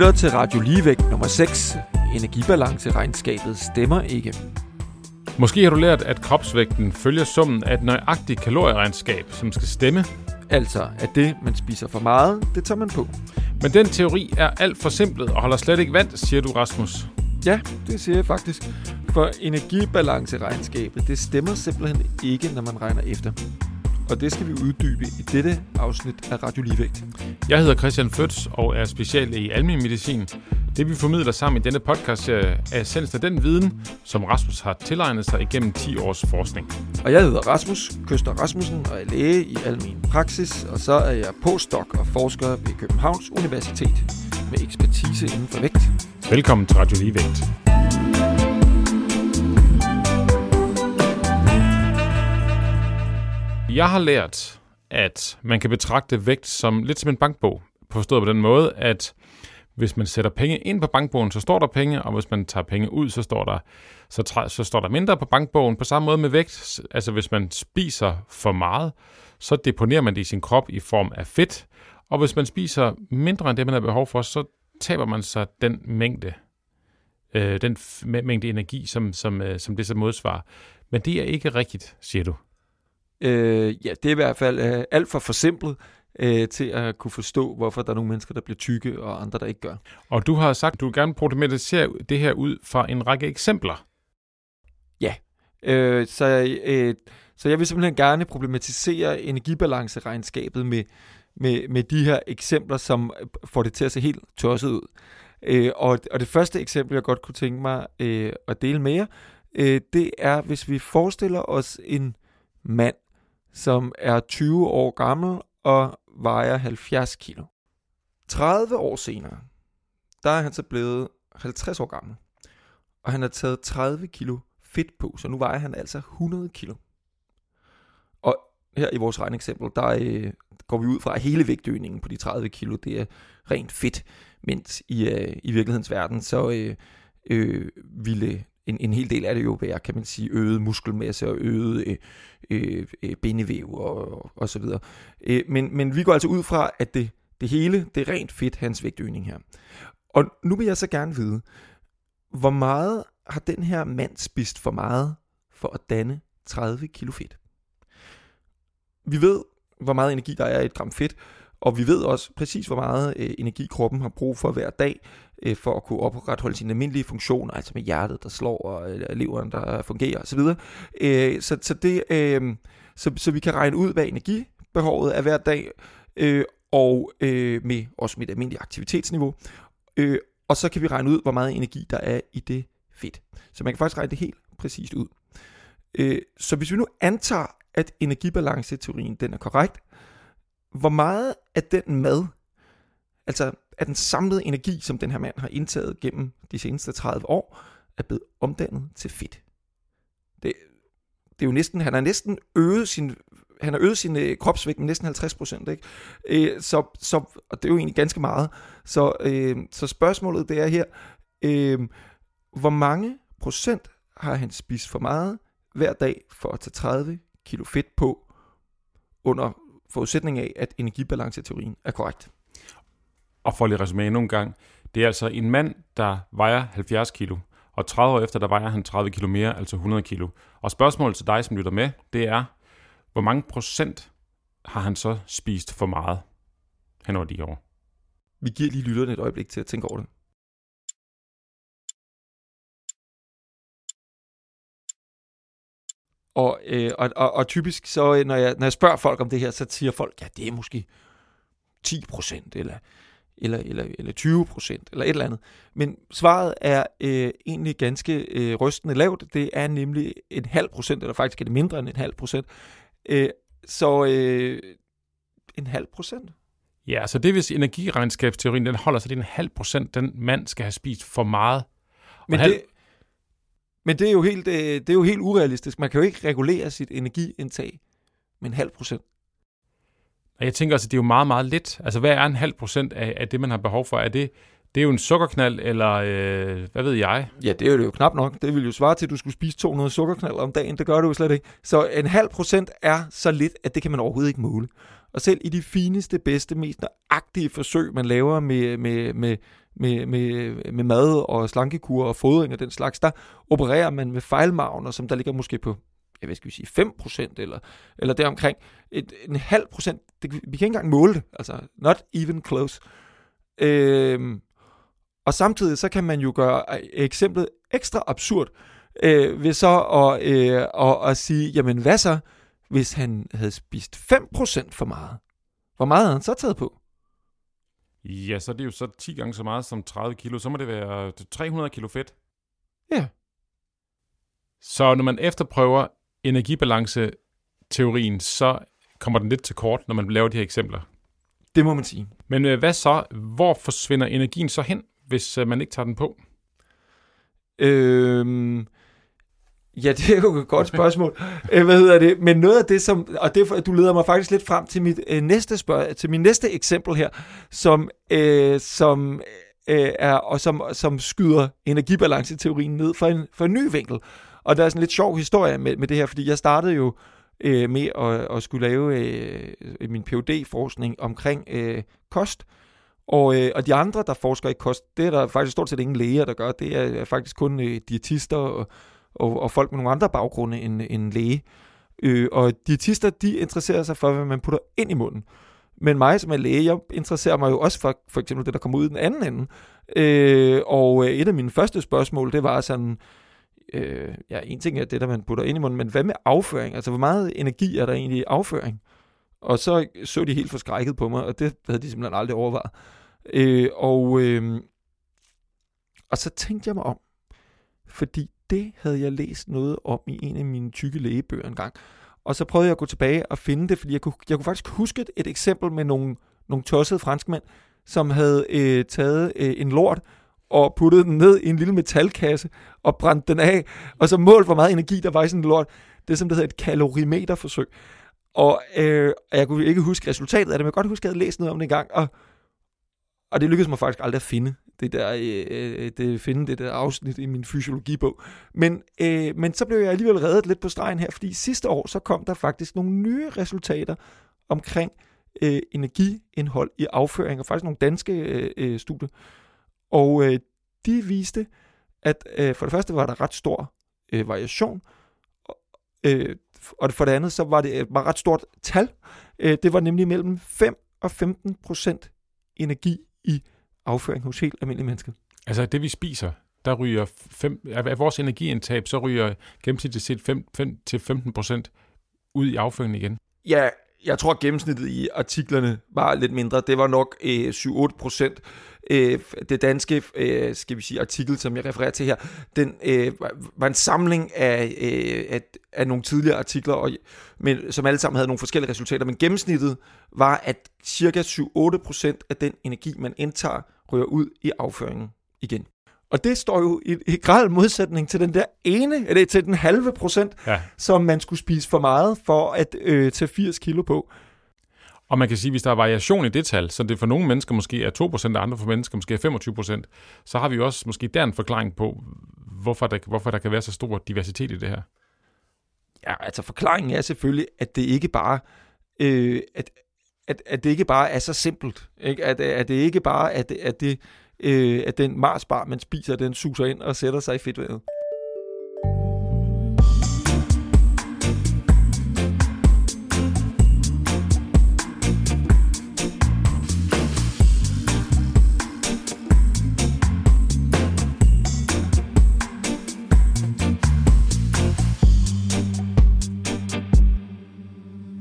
lytter til Radio Ligevægt nummer 6. Energibalanceregnskabet stemmer ikke. Måske har du lært, at kropsvægten følger summen af et nøjagtigt kalorieregnskab, som skal stemme. Altså, at det, man spiser for meget, det tager man på. Men den teori er alt for simplet og holder slet ikke vand, siger du, Rasmus. Ja, det siger jeg faktisk. For energibalanceregnskabet, det stemmer simpelthen ikke, når man regner efter. Og det skal vi uddybe i dette afsnit af Radio Ligevægt. Jeg hedder Christian Føds og er special i almen medicin. Det vi formidler sammen i denne podcast er essens af den viden, som Rasmus har tilegnet sig igennem 10 års forskning. Og jeg hedder Rasmus Køster Rasmussen og er læge i almen praksis, og så er jeg postdoc og forsker ved Københavns Universitet med ekspertise inden for vægt. Velkommen til Radio Ligevægt. Jeg har lært, at man kan betragte vægt som lidt som en bankbog. Forstået på den måde, at hvis man sætter penge ind på bankbogen, så står der penge, og hvis man tager penge ud, så står der, så, træ, så står der mindre på bankbogen. På samme måde med vægt, altså hvis man spiser for meget, så deponerer man det i sin krop i form af fedt, og hvis man spiser mindre end det, man har behov for, så taber man sig den mængde, øh, den mængde energi, som, som, øh, som det så modsvarer. Men det er ikke rigtigt, siger du. Øh, ja, det er i hvert fald øh, alt for forsimplet øh, til at kunne forstå, hvorfor der er nogle mennesker, der bliver tykke, og andre, der ikke gør. Og du har sagt, at du gerne problematisere det her ud fra en række eksempler. Ja, øh, så, øh, så jeg vil simpelthen gerne problematisere energibalanceregnskabet med, med, med de her eksempler, som får det til at se helt tosset ud. Øh, og, og det første eksempel, jeg godt kunne tænke mig øh, at dele med jer, øh, det er, hvis vi forestiller os en mand, som er 20 år gammel og vejer 70 kilo. 30 år senere, der er han så blevet 50 år gammel, og han har taget 30 kilo fedt på, så nu vejer han altså 100 kilo. Og her i vores regneeksempel, der øh, går vi ud fra, at hele vægtøgningen på de 30 kilo, det er rent fedt, mens i, øh, i virkelighedens verden, så øh, øh, ville en, en hel del af det jo være, kan man sige, øget muskelmasse og øget øh, øh, øh, bindevæv og, og, og så videre. Øh, men, men vi går altså ud fra, at det, det hele, det er rent fedt, hans vægtøgning her. Og nu vil jeg så gerne vide, hvor meget har den her mand spist for meget for at danne 30 kilo fedt? Vi ved, hvor meget energi der er i et gram fedt, og vi ved også præcis, hvor meget øh, energi kroppen har brug for hver dag, øh, for at kunne opretholde sine almindelige funktioner, altså med hjertet, der slår, og øh, leveren, der fungerer osv. Øh, så, så, det, øh, så, så vi kan regne ud, hvad energibehovet er hver dag, øh, og øh, med, også mit almindelige aktivitetsniveau. Øh, og så kan vi regne ud, hvor meget energi der er i det fedt. Så man kan faktisk regne det helt præcist ud. Øh, så hvis vi nu antager, at energibalanceteorien den er korrekt, hvor meget af den mad, altså af den samlede energi, som den her mand har indtaget gennem de seneste 30 år, er blevet omdannet til fedt. Det, det er jo næsten, han har næsten øget sin, han har øget sin øh, kropsvægt med næsten 50 procent, ikke? Øh, så, så, og det er jo egentlig ganske meget. Så, øh, så spørgsmålet det er her, øh, hvor mange procent har han spist for meget hver dag for at tage 30 kilo fedt på under forudsætning af, at energibalanceteorien er korrekt. Og for lige at resumere endnu en gang, det er altså en mand, der vejer 70 kilo, og 30 år efter, der vejer han 30 kilo mere, altså 100 kilo. Og spørgsmålet til dig, som lytter med, det er, hvor mange procent har han så spist for meget hen over de år? Vi giver lige lytterne et øjeblik til at tænke over det. Og, øh, og, og, og typisk, så øh, når jeg, når jeg spørger folk om det her, så siger folk, ja, det er måske 10 procent, eller, eller, eller, eller 20 procent, eller et eller andet. Men svaret er øh, egentlig ganske øh, rystende lavt. Det er nemlig en halv procent, eller faktisk er det mindre end en halv procent. Øh, så øh, en halv procent. Ja, så det hvis energiregnskabsteorien den holder, så det er en halv procent, den mand skal have spist for meget. Men halv... det, men det er, jo helt, øh, det er jo helt urealistisk. Man kan jo ikke regulere sit energiindtag med en halv procent. Og jeg tænker også, at det er jo meget, meget lidt. Altså, hvad er en halv procent af, af det, man har behov for? Er det, det er jo en sukkerknald, eller øh, hvad ved jeg? Ja, det er jo knap nok. Det vil jo svare til, at du skulle spise 200 sukkerknald om dagen. Det gør du jo slet ikke. Så en halv procent er så lidt, at det kan man overhovedet ikke måle. Og selv i de fineste, bedste, mest nøjagtige forsøg, man laver med, med, med, med, med, med mad og slankekur og fodring og den slags, der opererer man med fejlmagner, som der ligger måske på jeg ved, skal vi sige, 5% eller, eller deromkring. Et, en halv procent, det, vi kan ikke engang måle det, altså not even close. Øhm, og samtidig så kan man jo gøre øh, eksemplet ekstra absurd, øh, ved så at, øh, at, at sige, jamen hvad så, hvis han havde spist 5% for meget? Hvor meget havde han så taget på? Ja, så er det jo så 10 gange så meget som 30 kilo. Så må det være 300 kilo fedt. Ja. Så når man efterprøver energibalance-teorien, så kommer den lidt til kort, når man laver de her eksempler. Det må man sige. Men øh, hvad så? Hvor forsvinder energien så hen, hvis øh, man ikke tager den på? Øhm, Ja, det er jo et godt spørgsmål. Øh, hvad hedder det? Men noget af det, som, og det, du leder mig faktisk lidt frem til mit øh, næste spørg, til min næste eksempel her, som, øh, som øh, er, og som, som skyder energibalanceteorien ned for en, for en ny vinkel. Og der er sådan en lidt sjov historie med, med det her, fordi jeg startede jo øh, med at, at skulle lave øh, min phd forskning omkring øh, kost. Og, øh, og de andre, der forsker i kost, det er der faktisk stort set ingen læger, der gør. Det er faktisk kun øh, diætister og og, og folk med nogle andre baggrunde end, end læge. Øh, og diætister, de interesserer sig for, hvad man putter ind i munden. Men mig som er læge, jeg interesserer mig jo også for for eksempel det, der kommer ud i den anden ende. Øh, og øh, et af mine første spørgsmål, det var sådan, øh, ja, en ting er det, der man putter ind i munden, men hvad med afføring? Altså, hvor meget energi er der egentlig i afføring? Og så så de helt forskrækket på mig, og det havde de simpelthen aldrig overvejet. Øh, og, øh, og så tænkte jeg mig om, fordi det havde jeg læst noget om i en af mine tykke lægebøger engang. Og så prøvede jeg at gå tilbage og finde det, fordi jeg kunne, jeg kunne faktisk huske et, eksempel med nogle, nogle tossede franskmænd, som havde øh, taget øh, en lort og puttet den ned i en lille metalkasse og brændt den af, og så målt, hvor meget energi der var i sådan en lort. Det er som det hedder et kalorimeterforsøg. Og øh, jeg kunne ikke huske resultatet af det, men jeg kan godt huske, at jeg havde læst noget om det engang, og, og det lykkedes mig faktisk aldrig at finde det der, øh, øh, det, finde det der afsnit i min fysiologibog. Men, øh, men så blev jeg alligevel reddet lidt på stregen her, fordi sidste år, så kom der faktisk nogle nye resultater omkring øh, energiindhold i afføring, og faktisk nogle danske øh, øh studier. Og øh, de viste, at øh, for det første var der ret stor øh, variation, øh, og for det andet, så var det øh, et ret stort tal. Øh, det var nemlig mellem 5 og 15 procent energi i afføring hos helt almindelige mennesker. Altså det vi spiser, der ryger fem, af vores energiindtab, så ryger gennemsnitligt set 5-15 procent ud i afføringen igen. Ja, jeg tror gennemsnittet i artiklerne var lidt mindre. Det var nok øh, 7-8 procent. Øh, det danske, øh, skal vi sige, artikel, som jeg refererer til her, den øh, var en samling af, øh, af, af nogle tidligere artikler, og, men, som alle sammen havde nogle forskellige resultater. Men gennemsnittet var, at cirka 7-8 procent af den energi, man indtager, ryger ud i afføringen igen. Og det står jo i, i græd modsætning til den der ene, eller til den halve procent, ja. som man skulle spise for meget for at øh, tage 80 kilo på. Og man kan sige, hvis der er variation i det tal, så det for nogle mennesker måske er 2%, og andre for mennesker måske er 25%, så har vi også måske der en forklaring på, hvorfor der, hvorfor der kan være så stor diversitet i det her. Ja, altså forklaringen er selvfølgelig, at det ikke bare øh, at, at, at det ikke bare er så simpelt. Ikke? At, at det ikke bare at, at, det, øh, at den marsbar, man spiser, den suser ind og sætter sig i fedtvævet.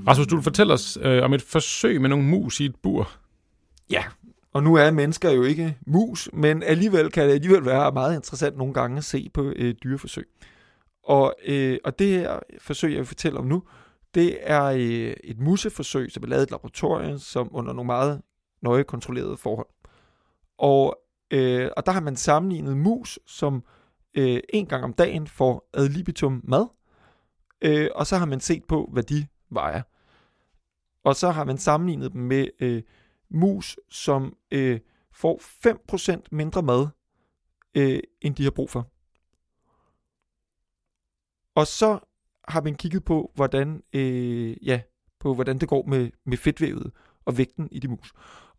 Rasmus, du vil fortælle os øh, om et forsøg med nogle mus i et bur. Ja, og nu er mennesker jo ikke mus, men alligevel kan det alligevel være meget interessant nogle gange at se på øh, dyreforsøg. Og, øh, og det her forsøg, jeg vil fortælle om nu, det er øh, et museforsøg, som er lavet i et laboratorium, som under nogle meget nøje kontrollerede forhold. Og, øh, og der har man sammenlignet mus, som øh, en gang om dagen får ad libitum mad, øh, og så har man set på, hvad de vejer. Og så har man sammenlignet dem med øh, mus, som øh, får 5% mindre mad, øh, end de har brug for. Og så har man kigget på, hvordan, øh, ja, på, hvordan det går med, med fedtvævet og vægten i de mus.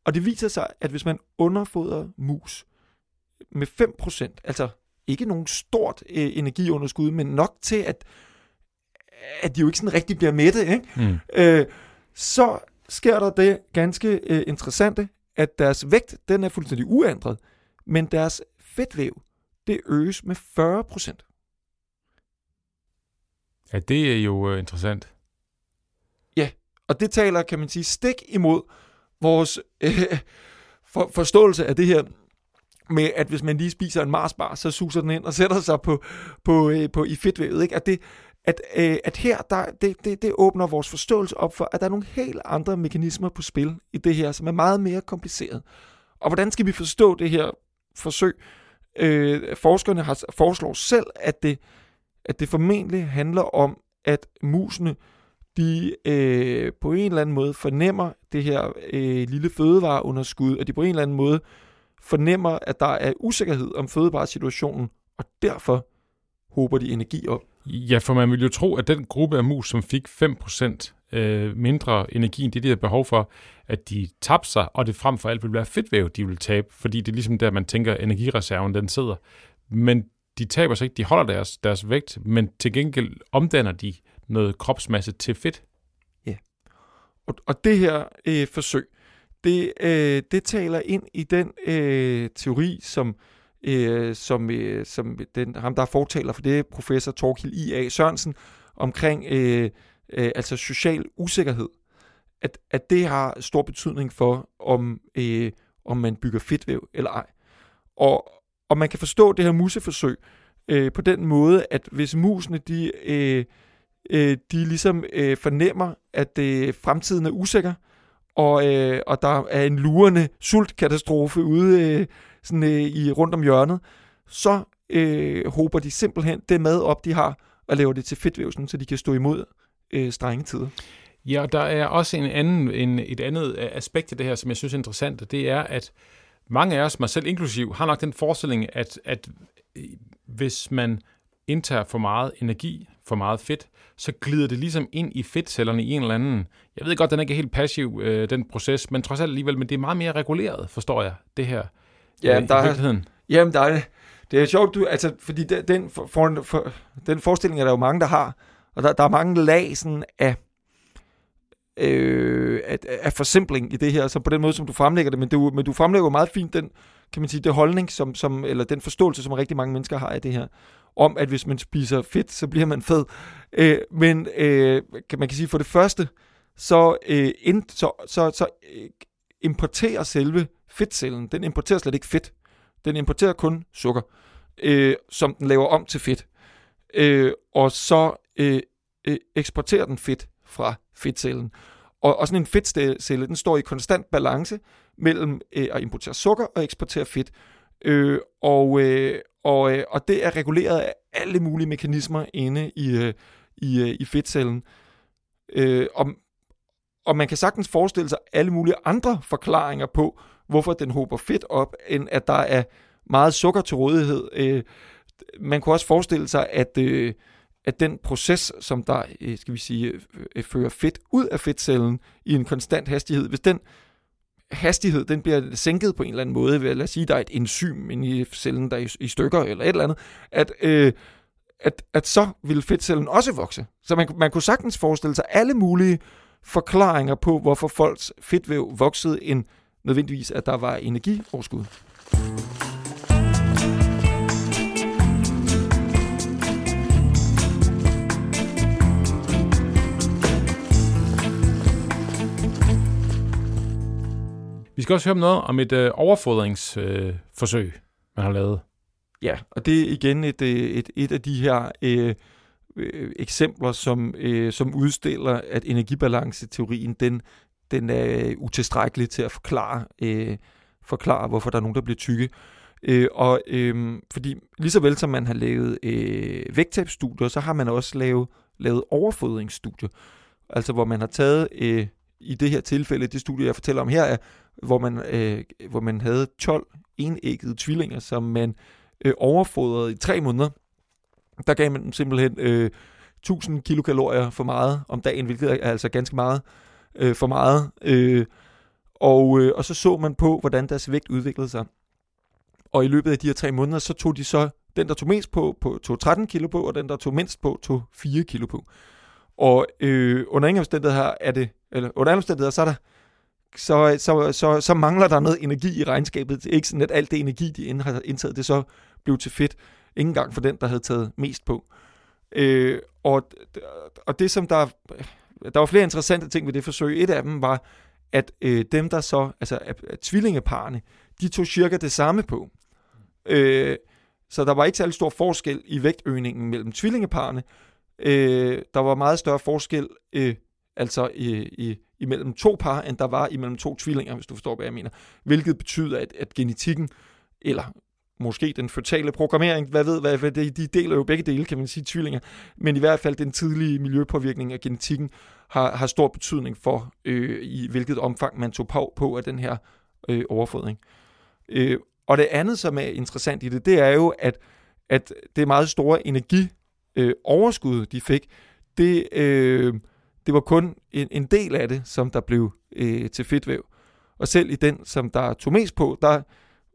Og det viser sig, at hvis man underfodrer mus med 5%, altså ikke nogen stort øh, energiunderskud, men nok til, at, at de jo ikke sådan rigtig bliver mætte, ikke? Mm. Øh, så sker der det ganske øh, interessante, at deres vægt, den er fuldstændig uændret, men deres fedtvæv, det øges med 40 procent. Ja, det er jo øh, interessant. Og det taler, kan man sige, stik imod vores øh, for, forståelse af det her med, at hvis man lige spiser en Marsbar, så suser den ind og sætter sig på, på, øh, på i fedtvævet. Ikke? At, det, at, øh, at her, der, det, det, det åbner vores forståelse op for, at der er nogle helt andre mekanismer på spil i det her, som er meget mere kompliceret. Og hvordan skal vi forstå det her forsøg? Øh, forskerne har foreslår selv, at det, at det formentlig handler om, at musene de øh, på en eller anden måde fornemmer det her øh, lille fødevareunderskud, og de på en eller anden måde fornemmer, at der er usikkerhed om fødevaresituationen, og derfor håber de energi op. Ja, for man ville jo tro, at den gruppe af mus, som fik 5% øh, mindre energi end det, de havde behov for, at de tabte sig, og det frem for alt ville være fedtvæv, de ville tabe, fordi det er ligesom der, man tænker, at energireserven den sidder. Men de taber sig ikke, de holder deres, deres vægt, men til gengæld omdanner de noget kropsmasse til fedt. Og, og det her øh, forsøg, det, øh, det taler ind i den øh, teori, som, øh, som, øh, som den, ham, der er fortaler for det, professor Torkil I.A. Sørensen, omkring øh, øh, altså social usikkerhed. At, at det har stor betydning for, om, øh, om man bygger fedtvæv eller ej. Og, og man kan forstå det her museforsøg øh, på den måde, at hvis musene de, øh, øh, de ligesom øh, fornemmer, at øh, fremtiden er usikker, og, øh, og der er en lurende sultkatastrofe ude øh, sådan, øh, i rundt om hjørnet, så øh, håber de simpelthen det mad op, de har, og laver det til fedtvævsen, så de kan stå imod øh, strenge tider. Ja, og der er også en anden, en, et andet øh, aspekt af det her, som jeg synes er interessant, og det er, at mange af os, mig selv inklusiv, har nok den forestilling, at, at øh, hvis man indtager for meget energi, for meget fedt, så glider det ligesom ind i fedtcellerne i en eller anden... Jeg ved godt, den er ikke helt passiv, øh, den proces, men trods alt alligevel, men det er meget mere reguleret, forstår jeg, det her Ja, øh, der i er- virkeligheden. Jamen, der er, det er sjovt, du, altså, fordi den, den, for, for, for, den forestilling er der jo mange, der har, og der, der er mange lag sådan af, øh, af, af forsimpling i det her, så på den måde, som du fremlægger det, men du, men du fremlægger jo meget fint den, kan man sige, det holdning, som, som, eller den forståelse, som rigtig mange mennesker har af det her, om at hvis man spiser fedt, så bliver man fed. Øh, men øh, kan man kan sige, for det første, så, øh, ind, så, så, så øh, importerer selve fedtcellen, den importerer slet ikke fedt. Den importerer kun sukker, øh, som den laver om til fedt. Øh, og så øh, øh, eksporterer den fedt fra fedtcellen. Og, og sådan en fedtcelle, den står i konstant balance mellem øh, at importere sukker og eksportere fedt. Øh, og, øh, og, øh, og det er reguleret af alle mulige mekanismer inde i, øh, i, øh, i fedtcellen. Øh, og, og man kan sagtens forestille sig alle mulige andre forklaringer på, hvorfor den håber fedt op, end at der er meget sukker til rådighed. Øh, man kunne også forestille sig, at, øh, at den proces, som der, øh, skal vi sige, øh, fører fedt ud af fedtcellen i en konstant hastighed, hvis den hastighed, den bliver sænket på en eller anden måde, ved, lad os sige, der er et enzym inde i cellen, der er i, i stykker eller et eller andet, at, øh, at, at så vil fedtcellen også vokse. Så man, man kunne sagtens forestille sig alle mulige forklaringer på, hvorfor folks fedtvæv voksede, end nødvendigvis, at der var energioverskud. Vi skal også høre om noget om et øh, overfodringsforsøg, øh, man har lavet. Ja, og det er igen et, øh, et, et af de her øh, øh, eksempler, som, øh, som udstiller, at energibalanceteorien, den, den er øh, utilstrækkelig til at forklare, øh, forklare, hvorfor der er nogen, der bliver tykke. Øh, og øh, fordi lige så vel som man har lavet øh, vægttabsstudier, så har man også lavet, lavet overfodringsstudier. Altså hvor man har taget, øh, i det her tilfælde, det studie, jeg fortæller om her, er, hvor man, øh, hvor man havde 12 enæggede tvillinger, som man øh, overfodrede i tre måneder. Der gav man dem simpelthen øh, 1000 kilokalorier for meget om dagen, hvilket er altså ganske meget øh, for meget. Øh, og, øh, og så så man på, hvordan deres vægt udviklede sig. Og i løbet af de her tre måneder, så tog de så, den der tog mest på, på tog 13 kilo på, og den der tog mindst på, tog 4 kilo på. Og øh, under ingen omstændigheder er det, eller under alle omstændigheder, så er der så, så, så, så mangler der noget energi i regnskabet. Det er ikke sådan, at alt det energi, de har indtaget, det så blev til fedt. Ingen gang for den, der havde taget mest på. Øh, og, og det, som der... Der var flere interessante ting ved det forsøg. Et af dem var, at øh, dem, der så... Altså, at, at tvillingeparne, de tog cirka det samme på. Øh, så der var ikke særlig stor forskel i vægtøgningen mellem tvillingeparne. Øh, der var meget større forskel øh, altså i, i, imellem to par, end der var imellem to tvillinger, hvis du forstår, hvad jeg mener. Hvilket betyder, at, at genetikken, eller måske den føtale programmering, hvad ved hvad, hvad de, de deler jo begge dele, kan man sige, tvillinger, men i hvert fald den tidlige miljøpåvirkning af genetikken har, har stor betydning for, øh, i hvilket omfang man tog på, på af den her øh, overfodring. Øh, og det andet, som er interessant i det, det er jo, at, at det meget store energi øh, overskud, de fik, det, øh, det var kun en, en del af det, som der blev øh, til fedtvæv. Og selv i den, som der tog mest på, der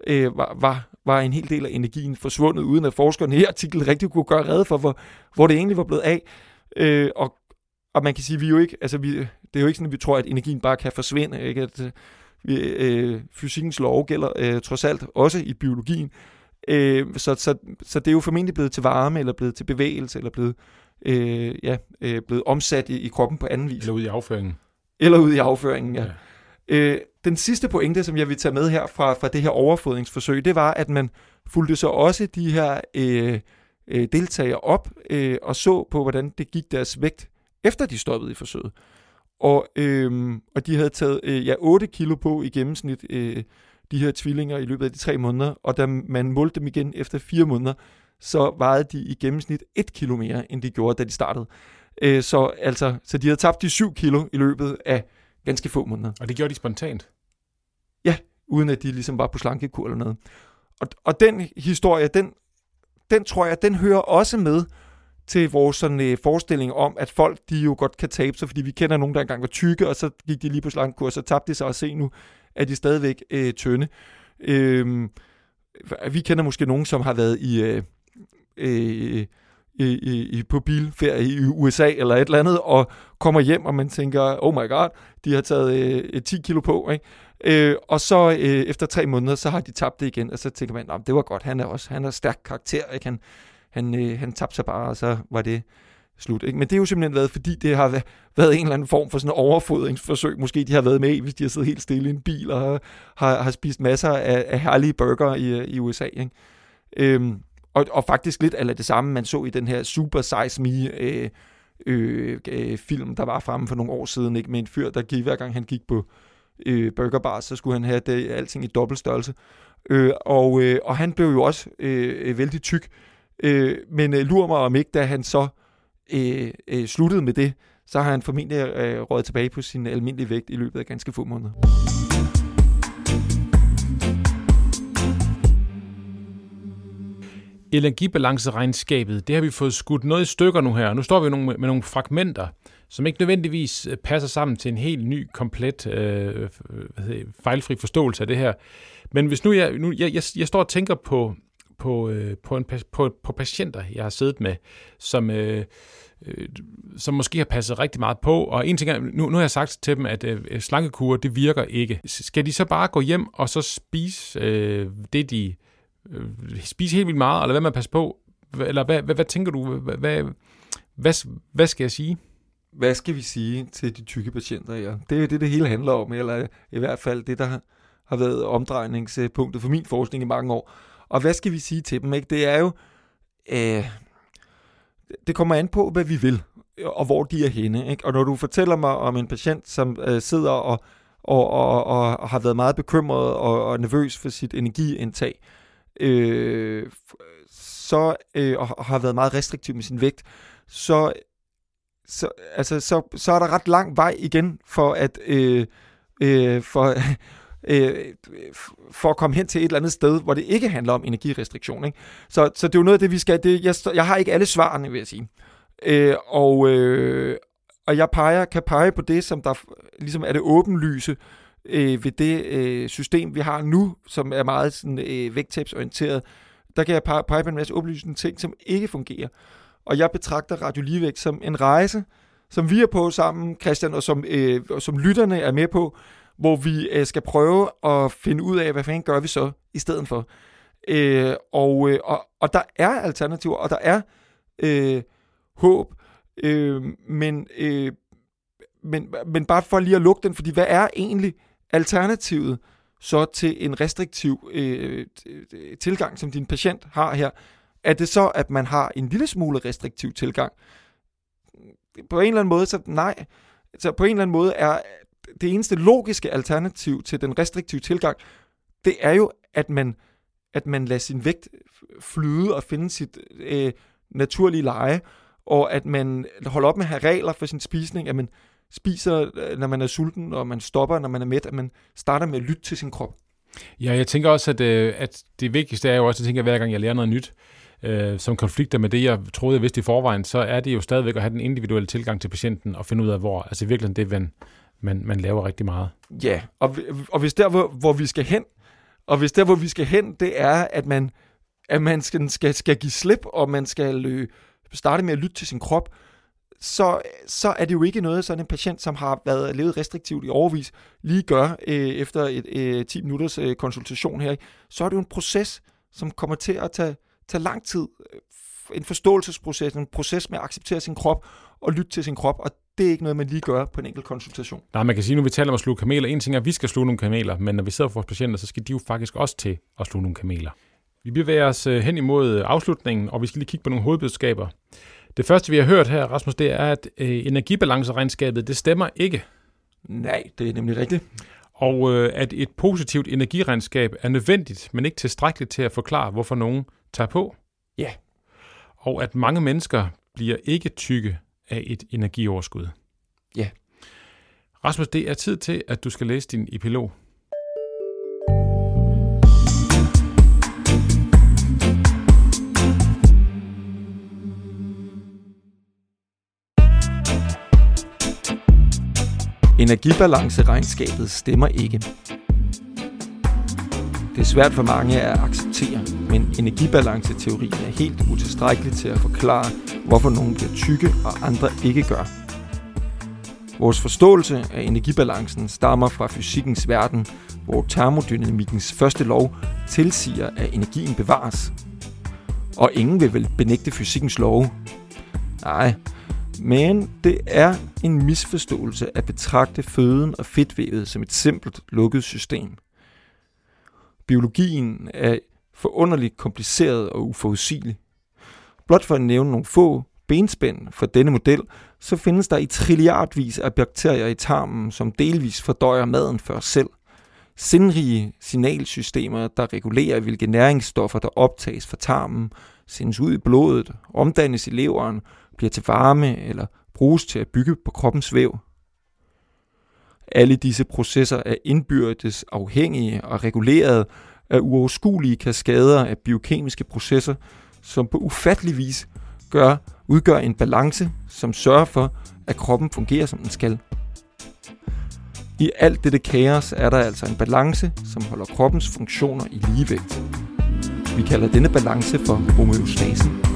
øh, var, var, var en hel del af energien forsvundet, uden at forskerne i artiklen rigtig kunne gøre redde for, hvor, hvor det egentlig var blevet af. Øh, og, og man kan sige, vi jo ikke, altså vi, det er jo ikke sådan, at vi tror, at energien bare kan forsvinde. Ikke? At, øh, vi, øh, fysikkens lov gælder øh, trods alt også i biologien. Øh, så, så, så det er jo formentlig blevet til varme, eller blevet til bevægelse, eller blevet, øh, ja, øh, blevet omsat i, i kroppen på anden vis. Eller ud i afføringen. Eller ud i afføringen, ja. ja. Øh, den sidste pointe, som jeg vil tage med her fra, fra det her overfodringsforsøg, det var, at man fulgte så også de her øh, øh, deltagere op øh, og så på, hvordan det gik deres vægt, efter de stoppede i forsøget. Og, øh, og de havde taget øh, ja, 8 kilo på i gennemsnit, øh, de her tvillinger, i løbet af de tre måneder. Og da man målte dem igen efter fire måneder, så vejede de i gennemsnit 1 kilo mere, end de gjorde, da de startede. Øh, så, altså, så de havde tabt de 7 kilo i løbet af ganske få måneder. Og det gjorde de spontant? Ja, uden at de ligesom var på slankekur eller noget. Og, og den historie, den, den tror jeg, den hører også med til vores sådan, øh, forestilling om, at folk de jo godt kan tabe sig, fordi vi kender nogen, der engang var tykke, og så gik de lige på slankekur, og så tabte de sig, og se nu er de stadigvæk øh, tynde. Øh, vi kender måske nogen, som har været i... Øh, øh, i, i, i, på bilferie i USA eller et eller andet, og kommer hjem, og man tænker, oh my god, de har taget øh, 10 kilo på, ikke? Øh, og så øh, efter tre måneder, så har de tabt det igen, og så tænker man, det var godt, han er også, han har stærk karakter, ikke? Han, han, øh, han tabte sig bare, og så var det slut. Ikke? Men det er jo simpelthen været, fordi det har været en eller anden form for sådan en overfodringsforsøg. Måske de har været med hvis de har siddet helt stille i en bil og har, har, har spist masser af, af herlige burger i, øh, i USA. Ikke? Øhm, og, og faktisk lidt af det samme, man så i den her Super Size Me øh, øh, øh, film, der var fremme for nogle år siden, ikke? med en fyr, der gik, hver gang han gik på øh, burgerbar, så skulle han have det, alting i dobbelt størrelse. Øh, og, øh, og han blev jo også øh, øh vældig tyk. Øh, men øh, lurer mig om ikke, da han så øh, øh, sluttede med det, så har han formentlig øh, røget tilbage på sin almindelige vægt i løbet af ganske få måneder. Energibalanceregnskabet, det har vi fået skudt noget i stykker nu her. Nu står vi med, med nogle fragmenter, som ikke nødvendigvis øh, passer sammen til en helt ny, komplet, øh, hvad fejlfri forståelse af det her. Men hvis nu jeg, nu, jeg, jeg, jeg står og tænker på, på, øh, på, en, på, på patienter, jeg har siddet med, som, øh, øh, som måske har passet rigtig meget på. Og en ting er, nu, nu har jeg sagt til dem, at øh, slankekur, det virker ikke. Skal de så bare gå hjem og så spise øh, det, de øh, spise helt vildt meget, eller hvad man passer på? Eller hvad, hvad, hvad tænker du? Hvad, hvad, hvad, hvad skal jeg sige? Hvad skal vi sige til de tykke patienter? Ja? Det er det, det hele handler om, eller i hvert fald det, der har været omdrejningspunktet for min forskning i mange år. Og hvad skal vi sige til dem? Ikke? Det er jo... Øh, det kommer an på, hvad vi vil, og hvor de er henne. Ikke? Og når du fortæller mig om en patient, som øh, sidder og, og, og, og har været meget bekymret og, og nervøs for sit energiindtag, øh, øh, så øh, og har været meget restriktiv med sin vægt, så, så, altså, så, så er der ret lang vej igen for at øh, øh, for, øh, for at komme hen til et eller andet sted, hvor det ikke handler om energirestriktion. Ikke? Så, så det er jo noget af det, vi skal... Det, jeg, jeg har ikke alle svarene, vil jeg sige. Øh, og, øh, og jeg peger, kan pege på det, som der ligesom er det åbenlyse øh, Øh, ved det øh, system, vi har nu, som er meget sådan, øh, vægttabsorienteret. Der kan jeg pege på en masse oplysende ting, som ikke fungerer. Og jeg betragter Radio Ligevægt som en rejse, som vi er på sammen, Christian, og som, øh, og som lytterne er med på, hvor vi øh, skal prøve at finde ud af, hvad fanden gør vi så i stedet for. Øh, og, øh, og, og der er alternativer, og der er øh, håb, øh, men, øh, men, men bare for lige at lukke den, fordi hvad er egentlig alternativet så til en restriktiv øh, tilgang, som din patient har her? Er det så, at man har en lille smule restriktiv tilgang? På en eller anden måde, så nej. Så på en eller anden måde er det eneste logiske alternativ til den restriktive tilgang, det er jo, at man, at man lader sin vægt flyde og finde sit øh, naturlige leje, og at man holder op med at have regler for sin spisning, at man spiser, øh, når man er sulten, og man stopper, når man er mæt, at man starter med at lytte til sin krop. Ja, jeg tænker også, at, øh, at det vigtigste er jo også, at jeg tænker, at hver gang jeg lærer noget nyt, øh, som konflikter med det, jeg troede, jeg vidste i forvejen, så er det jo stadigvæk at have den individuelle tilgang til patienten og finde ud af, hvor, altså virkelig det, man, man, man laver rigtig meget. Ja, og, og hvis der, hvor, hvor vi skal hen, og hvis der, hvor vi skal hen, det er, at man, at man skal, skal, skal give slip, og man skal øh, starte med at lytte til sin krop, så, så er det jo ikke noget, sådan en patient, som har været levet restriktivt i overvis, lige gør øh, efter et øh, 10 minutters øh, konsultation her. Så er det jo en proces, som kommer til at tage, tage lang tid. Øh, en forståelsesproces, en proces med at acceptere sin krop og lytte til sin krop, og det er ikke noget, man lige gør på en enkelt konsultation. Nej, man kan sige, nu vi taler om at sluge kameler. En ting er, at vi skal sluge nogle kameler, men når vi sidder for vores patienter, så skal de jo faktisk også til at sluge nogle kameler. Vi bevæger os øh, hen imod øh, afslutningen, og vi skal lige kigge på nogle hovedbudskaber. Det første, vi har hørt her, Rasmus, det er, at øh, energibalanceregnskabet, det stemmer ikke. Nej, det er nemlig rigtigt. Og øh, at et positivt energiregnskab er nødvendigt, men ikke tilstrækkeligt til at forklare, hvorfor nogen tager på. Ja. Og at mange mennesker bliver ikke tykke af et energioverskud. Ja. Rasmus, det er tid til, at du skal læse din epilog. Energibalanceregnskabet stemmer ikke. Det er svært for mange at acceptere, men energibalanceteorien er helt utilstrækkelig til at forklare, hvorfor nogen bliver tykke og andre ikke gør. Vores forståelse af energibalancen stammer fra fysikkens verden, hvor termodynamikkens første lov tilsiger, at energien bevares. Og ingen vil vel benægte fysikkens lov. Nej, men det er en misforståelse at betragte føden og fedtvævet som et simpelt lukket system. Biologien er forunderligt kompliceret og uforudsigelig. Blot for at nævne nogle få benspænd for denne model, så findes der i trilliardvis af bakterier i tarmen, som delvis fordøjer maden for os selv. Sindrige signalsystemer, der regulerer, hvilke næringsstoffer, der optages fra tarmen, sendes ud i blodet, omdannes i leveren, bliver til varme eller bruges til at bygge på kroppens væv. Alle disse processer er indbyrdes afhængige og reguleret af uoverskuelige kaskader af biokemiske processer, som på ufattelig vis gør, udgør en balance, som sørger for, at kroppen fungerer, som den skal. I alt dette kaos er der altså en balance, som holder kroppens funktioner i ligevægt. Vi kalder denne balance for homeostasen.